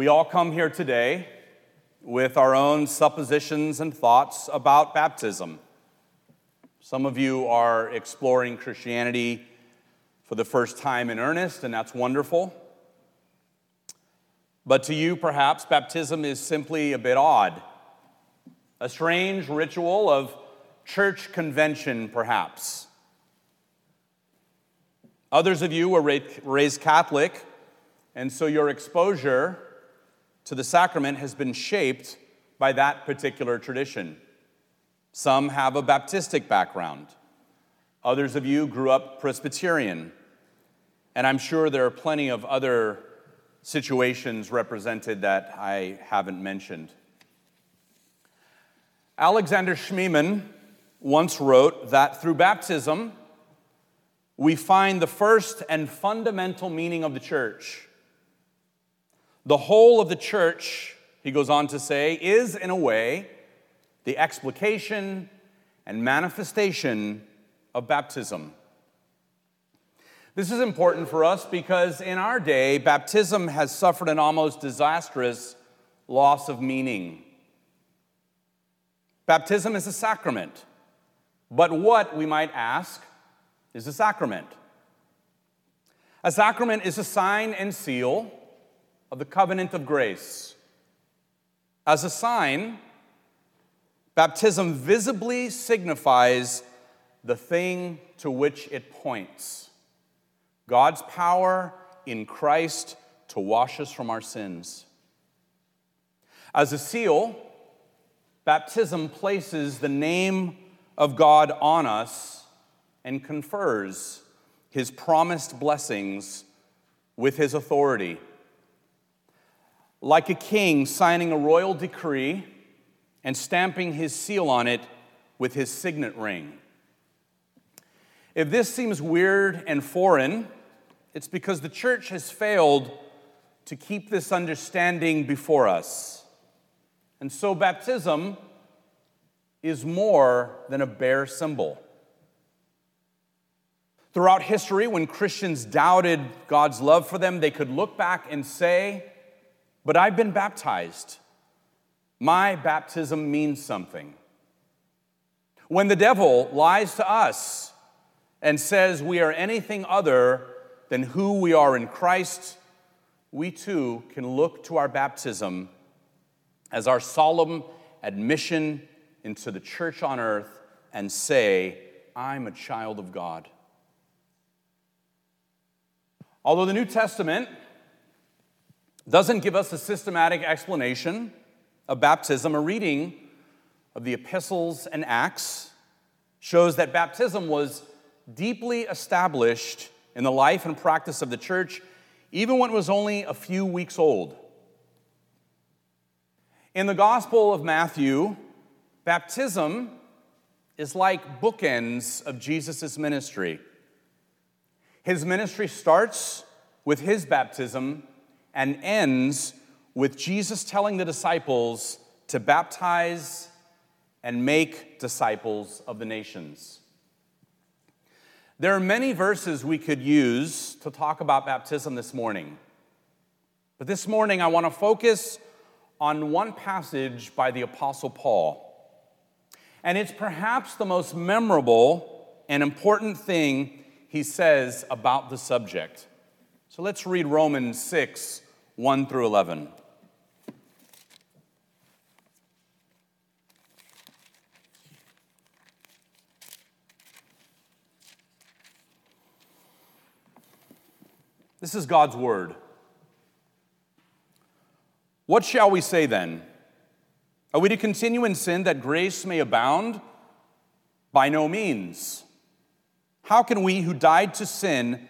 We all come here today with our own suppositions and thoughts about baptism. Some of you are exploring Christianity for the first time in earnest, and that's wonderful. But to you, perhaps, baptism is simply a bit odd. A strange ritual of church convention, perhaps. Others of you were raised Catholic, and so your exposure to the sacrament has been shaped by that particular tradition. Some have a Baptistic background. Others of you grew up Presbyterian. And I'm sure there are plenty of other situations represented that I haven't mentioned. Alexander Schmemann once wrote that through baptism, we find the first and fundamental meaning of the church. The whole of the church, he goes on to say, is in a way the explication and manifestation of baptism. This is important for us because in our day, baptism has suffered an almost disastrous loss of meaning. Baptism is a sacrament, but what, we might ask, is a sacrament? A sacrament is a sign and seal of the covenant of grace. As a sign, baptism visibly signifies the thing to which it points. God's power in Christ to wash us from our sins. As a seal, baptism places the name of God on us and confers his promised blessings with his authority. Like a king signing a royal decree and stamping his seal on it with his signet ring. If this seems weird and foreign, it's because the church has failed to keep this understanding before us. And so baptism is more than a bare symbol. Throughout history, when Christians doubted God's love for them, they could look back and say, But I've been baptized. My baptism means something. When the devil lies to us and says we are anything other than who we are in Christ, we too can look to our baptism as our solemn admission into the church on earth and say, I'm a child of God. Although the New Testament doesn't give us a systematic explanation of baptism, a reading of the epistles and Acts shows that baptism was deeply established in the life and practice of the church, even when it was only a few weeks old. In the Gospel of Matthew, baptism is like bookends of Jesus' ministry. His ministry starts with his baptism and ends with Jesus telling the disciples to baptize and make disciples of the nations. There are many verses we could use to talk about baptism this morning. But this morning, I want to focus on one passage by the Apostle Paul. And it's perhaps the most memorable and important thing he says about the subject. So let's read Romans 6 1 through 11. This is God's word. What shall we say then? Are we to continue in sin that grace may abound? By no means. How can we who died to sin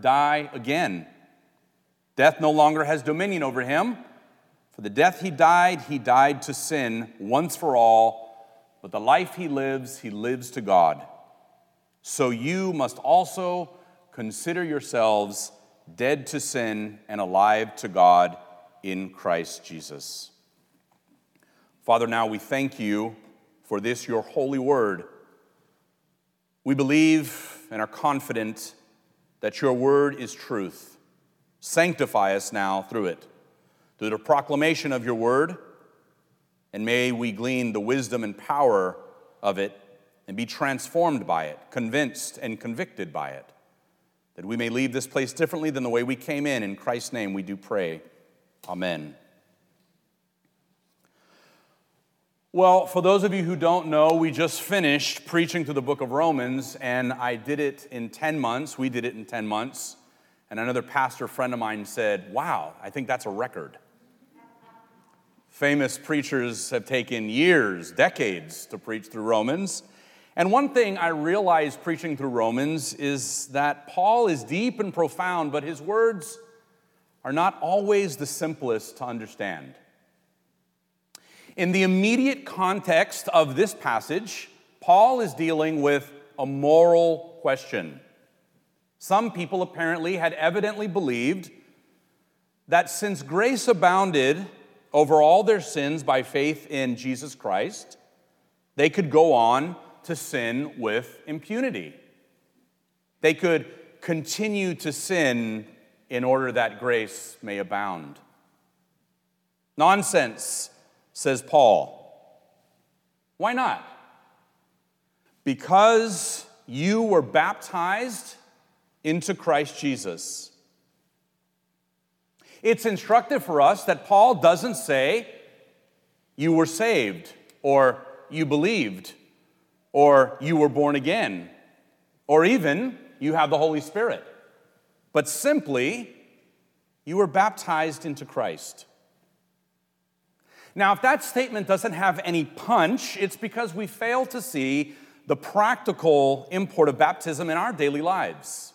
die again. Death no longer has dominion over him. For the death he died, he died to sin once for all, but the life he lives, he lives to God. So you must also consider yourselves dead to sin and alive to God in Christ Jesus. Father, now we thank you for this, your holy word. We believe and are confident that your word is truth. Sanctify us now through it through the proclamation of your word, and may we glean the wisdom and power of it and be transformed by it, convinced and convicted by it, that we may leave this place differently than the way we came in. In Christ's name we do pray. Amen. Well, for those of you who don't know, we just finished preaching through the book of Romans, and I did it in 10 months. We did it in 10 months. And another pastor friend of mine said, Wow, I think that's a record. Famous preachers have taken years, decades to preach through Romans. And one thing I realized preaching through Romans is that Paul is deep and profound, but his words are not always the simplest to understand. In the immediate context of this passage, Paul is dealing with a moral question. Some people apparently had evidently believed that since grace abounded over all their sins by faith in Jesus Christ, they could go on to sin with impunity. They could continue to sin in order that grace may abound. Nonsense, says Paul. Why not? Because you were baptized into Christ Jesus. It's instructive for us that Paul doesn't say, you were saved, or you believed, or you were born again, or even you have the Holy Spirit, but simply, you were baptized into Christ. Now, if that statement doesn't have any punch, it's because we fail to see the practical import of baptism in our daily lives.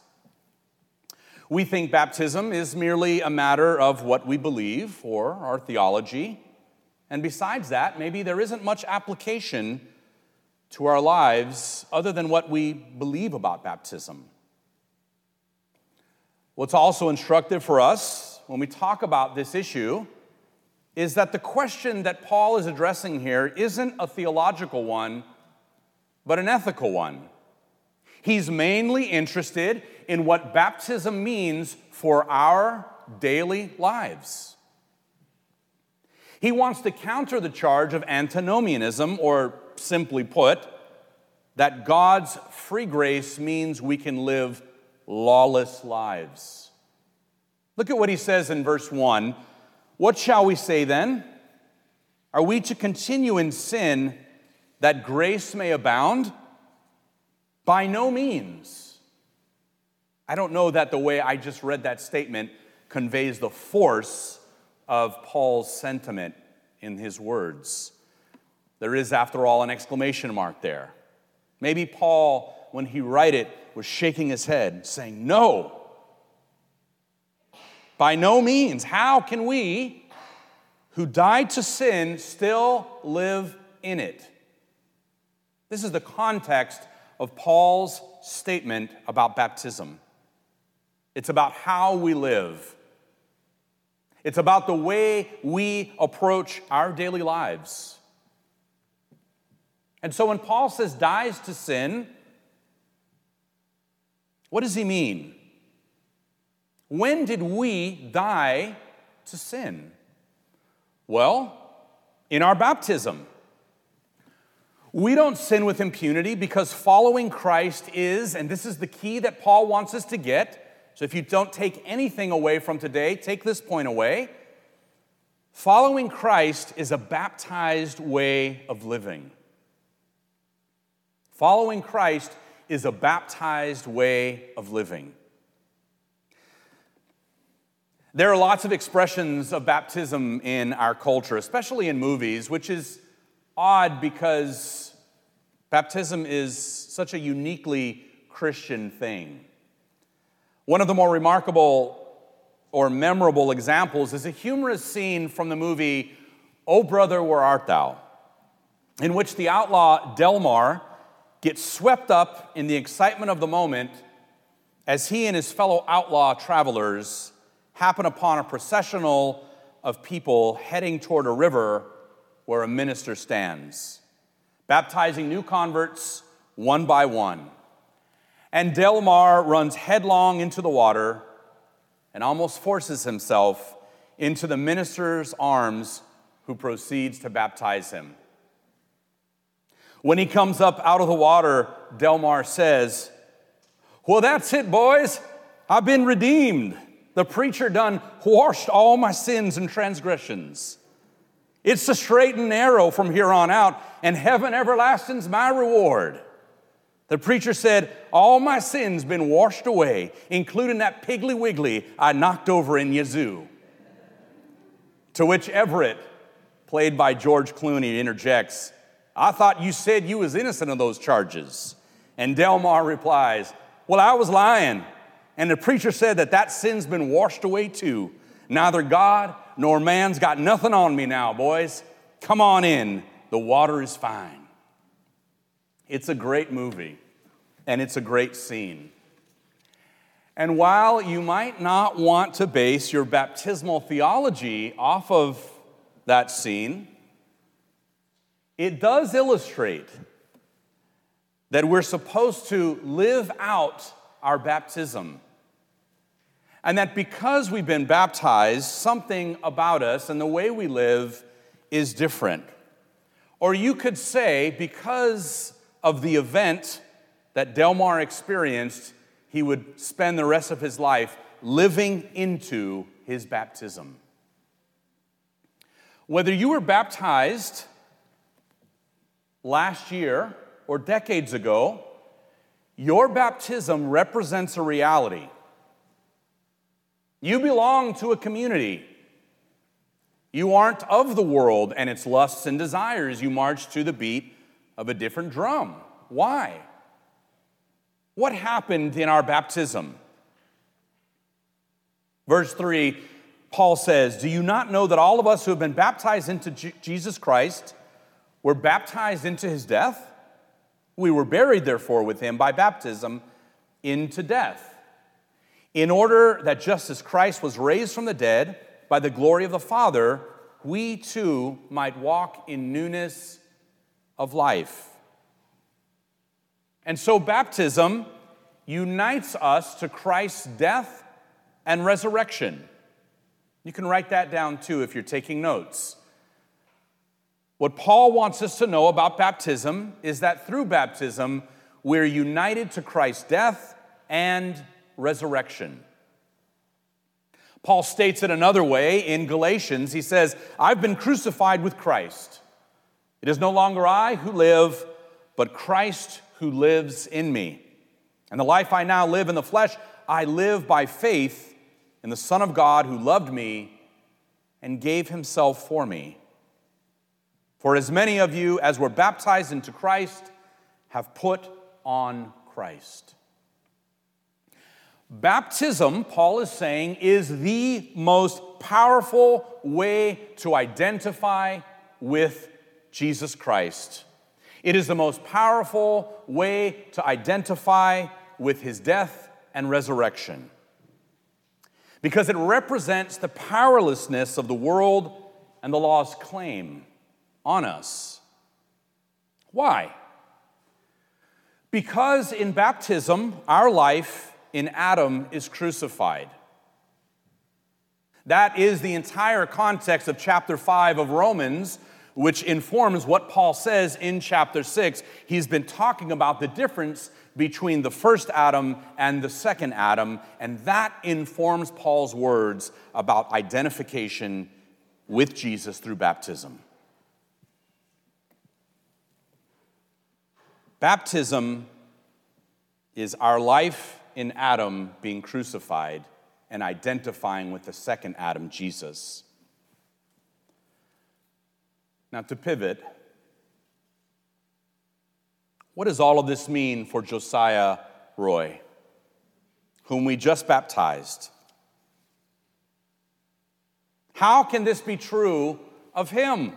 We think baptism is merely a matter of what we believe or our theology. And besides that, maybe there isn't much application to our lives other than what we believe about baptism. What's also instructive for us when we talk about this issue is that the question that Paul is addressing here isn't a theological one, but an ethical one. He's mainly interested in what baptism means for our daily lives. He wants to counter the charge of antinomianism, or simply put, that God's free grace means we can live lawless lives. Look at what he says in verse 1 What shall we say then? Are we to continue in sin that grace may abound? By no means. I don't know that the way I just read that statement conveys the force of Paul's sentiment in his words. There is, after all, an exclamation mark there. Maybe Paul, when he write it, was shaking his head, saying, No, by no means. How can we, who died to sin, still live in it? This is the context of Paul's statement about baptism. It's about how we live. It's about the way we approach our daily lives. And so when Paul says dies to sin, what does he mean? When did we die to sin? Well, in our baptism. We don't sin with impunity because following Christ is, and this is the key that Paul wants us to get. So if you don't take anything away from today, take this point away. Following Christ is a baptized way of living. Following Christ is a baptized way of living. There are lots of expressions of baptism in our culture, especially in movies, which is odd because baptism is such a uniquely Christian thing. One of the more remarkable or memorable examples is a humorous scene from the movie Oh Brother, Where Art Thou? in which the outlaw Delmar gets swept up in the excitement of the moment as he and his fellow outlaw travelers happen upon a processional of people heading toward a river where a minister stands, baptizing new converts one by one. And Delmar runs headlong into the water and almost forces himself into the minister's arms, who proceeds to baptize him. When he comes up out of the water, Delmar says, Well, that's it, boys. I've been redeemed. The preacher done washed all my sins and transgressions. It's the straight and narrow from here on out, and heaven everlasting's my reward. The preacher said, All my sins been washed away, including that piggly wiggly I knocked over in Yazoo. To which Everett, played by George Clooney, interjects, I thought you said you was innocent of those charges. And Delmar replies, Well, I was lying. And the preacher said that that sin's been washed away too. Neither God nor man's got nothing on me now, boys. Come on in. The water is fine. It's a great movie, and it's a great scene. And while you might not want to base your baptismal theology off of that scene, it does illustrate that we're supposed to live out our baptism and that because we've been baptized, something about us and the way we live is different. Or you could say, because of the event that Delmar experienced, he would spend the rest of his life living into his baptism. Whether you were baptized last year or decades ago, your baptism represents a reality. You belong to a community. You aren't of the world and its lusts and desires. You march to the beat of a different drum. Why? What happened in our baptism? Verse 3, Paul says, Do you not know that all of us who have been baptized into Jesus Christ were baptized into his death? We were buried, therefore, with him by baptism into death in order that just as Christ was raised from the dead by the glory of the Father, we too might walk in newness of life. And so, baptism unites us to Christ's death and resurrection. You can write that down too if you're taking notes. What Paul wants us to know about baptism is that through baptism, we're united to Christ's death and resurrection. Paul states it another way in Galatians. He says, I've been crucified with Christ. It is no longer I who live, but Christ who lives in me. And the life I now live in the flesh, I live by faith in the Son of God who loved me and gave himself for me. For as many of you as were baptized into Christ have put on Christ. Baptism, Paul is saying, is the most powerful way to identify with Jesus Christ. It is the most powerful way to identify with his death and resurrection because it represents the powerlessness of the world and the law's claim on us. Why? Because in baptism, our life in Adam is crucified. That is the entire context of chapter 5 of Romans, which informs what Paul says in chapter 6. He's been talking about the difference between the first Adam and the second Adam, and that informs Paul's words about identification with Jesus through baptism. Baptism is our life in Adam being crucified and identifying with the second Adam, Jesus. Now, to pivot, what does all of this mean for Josiah Roy, whom we just baptized? How can this be true of him?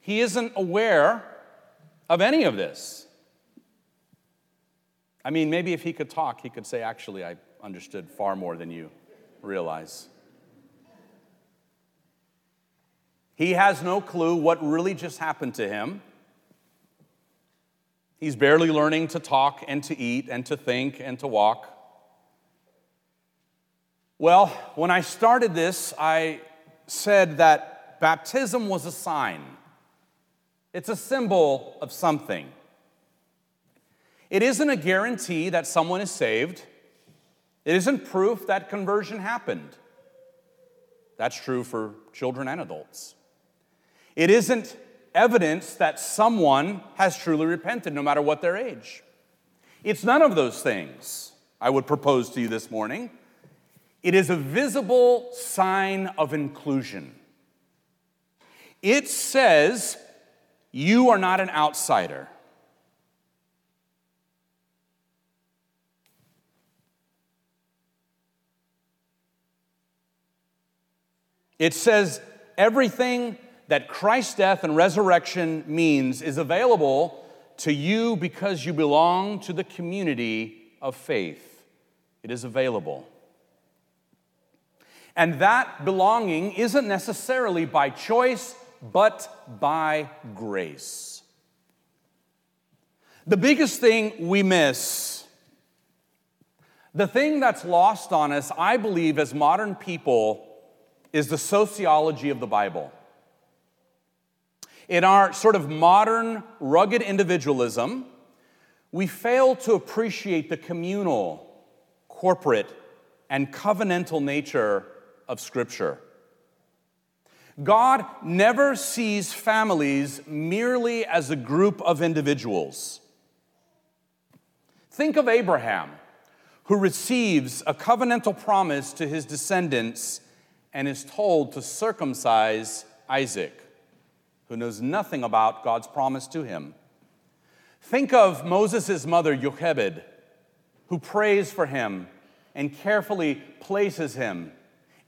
He isn't aware of any of this. I mean, maybe if he could talk, he could say, Actually, I understood far more than you realize. He has no clue what really just happened to him. He's barely learning to talk and to eat and to think and to walk. Well, when I started this, I said that baptism was a sign, it's a symbol of something. It isn't a guarantee that someone is saved. It isn't proof that conversion happened. That's true for children and adults. It isn't evidence that someone has truly repented, no matter what their age. It's none of those things I would propose to you this morning. It is a visible sign of inclusion. It says, You are not an outsider. It says everything that Christ's death and resurrection means is available to you because you belong to the community of faith. It is available. And that belonging isn't necessarily by choice, but by grace. The biggest thing we miss, the thing that's lost on us, I believe, as modern people, is the sociology of the Bible. In our sort of modern, rugged individualism, we fail to appreciate the communal, corporate, and covenantal nature of Scripture. God never sees families merely as a group of individuals. Think of Abraham, who receives a covenantal promise to his descendants and is told to circumcise Isaac who knows nothing about God's promise to him. Think of Moses' mother, Jochebed, who prays for him and carefully places him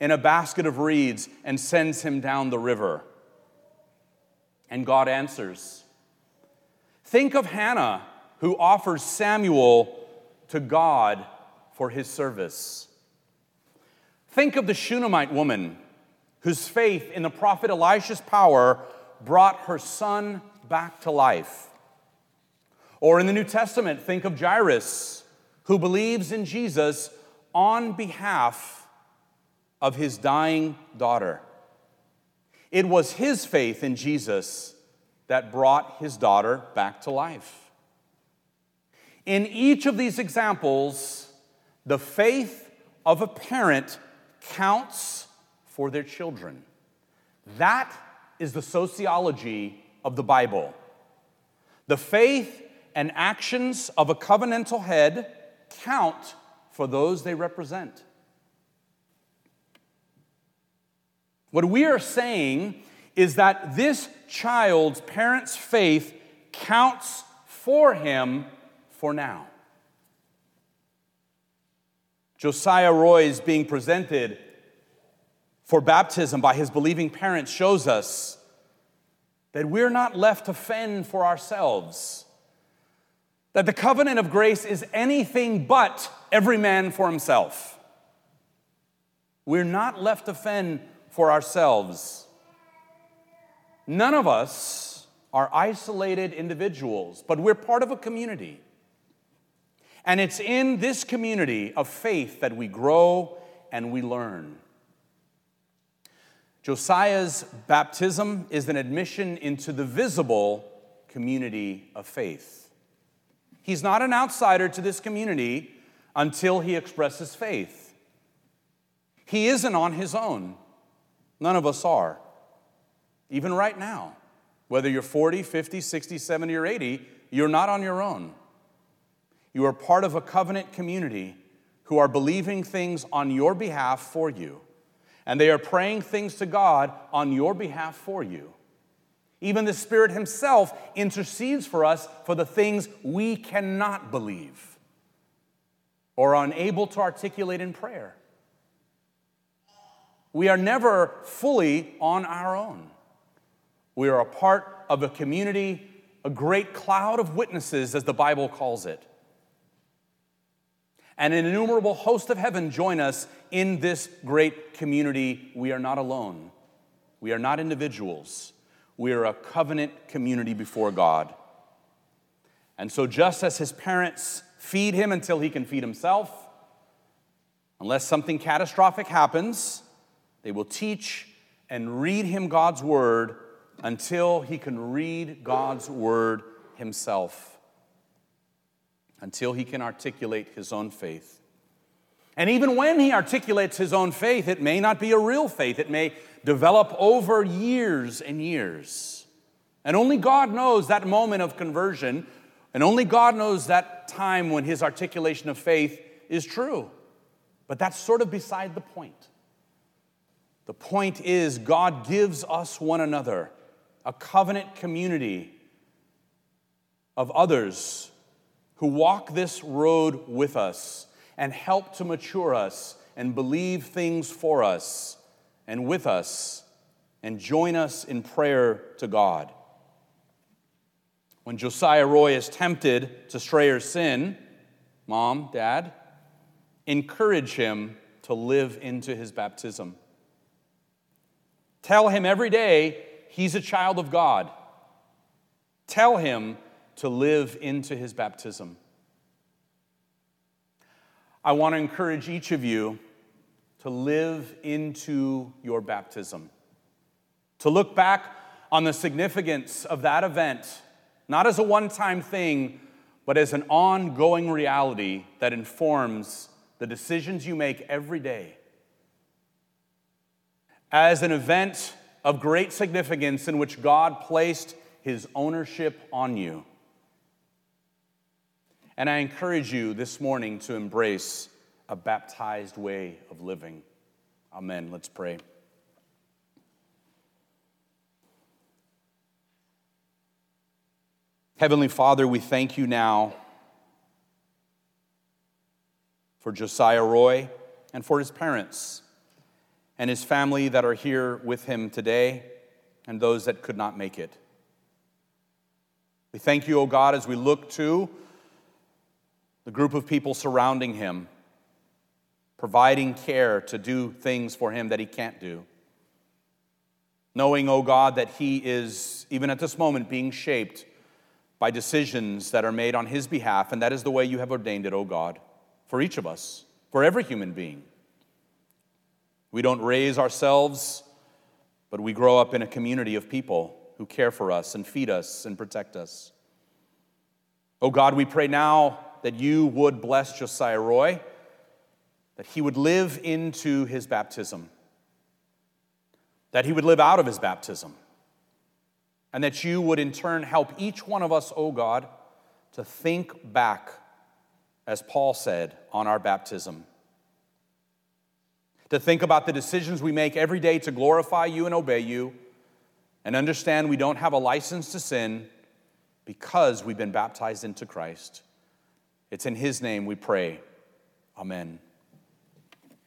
in a basket of reeds and sends him down the river. And God answers. Think of Hannah, who offers Samuel to God for his service. Think of the Shunammite woman whose faith in the prophet Elisha's power brought her son back to life. Or in the New Testament, think of Jairus, who believes in Jesus on behalf of his dying daughter. It was his faith in Jesus that brought his daughter back to life. In each of these examples, the faith of a parent counts for their children. That is the sociology of the Bible. The faith and actions of a covenantal head count for those they represent. What we are saying is that this child's parents' faith counts for him for now. Josiah Roy is being presented for baptism by his believing parents shows us that we're not left to fend for ourselves. That the covenant of grace is anything but every man for himself. We're not left to fend for ourselves. None of us are isolated individuals, but we're part of a community. And it's in this community of faith that we grow and we learn. Josiah's baptism is an admission into the visible community of faith. He's not an outsider to this community until he expresses faith. He isn't on his own. None of us are. Even right now, whether you're 40, 50, 60, 70, or 80, you're not on your own. You are part of a covenant community who are believing things on your behalf for you. And they are praying things to God on your behalf for you. Even the Spirit Himself intercedes for us for the things we cannot believe or are unable to articulate in prayer. We are never fully on our own. We are a part of a community, a great cloud of witnesses, as the Bible calls it. And an innumerable host of heaven join us in this great community. We are not alone. We are not individuals. We are a covenant community before God. And so, just as his parents feed him until he can feed himself, unless something catastrophic happens, they will teach and read him God's word until he can read God's word himself, until he can articulate his own faith. And even when he articulates his own faith, it may not be a real faith. It may develop over years and years. And only God knows that moment of conversion, and only God knows that time when his articulation of faith is true. But that's sort of beside the point. The point is, God gives us one another, a covenant community of others who walk this road with us and help to mature us and believe things for us and with us and join us in prayer to God. When Josiah Roy is tempted to stray or sin, mom, dad, encourage him to live into his baptism. Tell him every day he's a child of God. Tell him to live into his baptism. I want to encourage each of you to live into your baptism, to look back on the significance of that event, not as a one time thing, but as an ongoing reality that informs the decisions you make every day. As an event of great significance in which God placed his ownership on you. And I encourage you this morning to embrace a baptized way of living. Amen. Let's pray. Heavenly Father, we thank you now for Josiah Roy and for his parents and his family that are here with him today and those that could not make it. We thank you, O God, as we look to the group of people surrounding him providing care to do things for him that he can't do. Knowing, oh God, that he is, even at this moment, being shaped by decisions that are made on his behalf, and that is the way you have ordained it, oh God, for each of us, for every human being. We don't raise ourselves, but we grow up in a community of people who care for us and feed us and protect us. Oh God, we pray now that you would bless Josiah Roy that he would live into his baptism, that he would live out of his baptism, and that you would in turn help each one of us, oh God, to think back, as Paul said, on our baptism. To think about the decisions we make every day to glorify you and obey you, and understand we don't have a license to sin because we've been baptized into Christ. It's in his name we pray. Amen.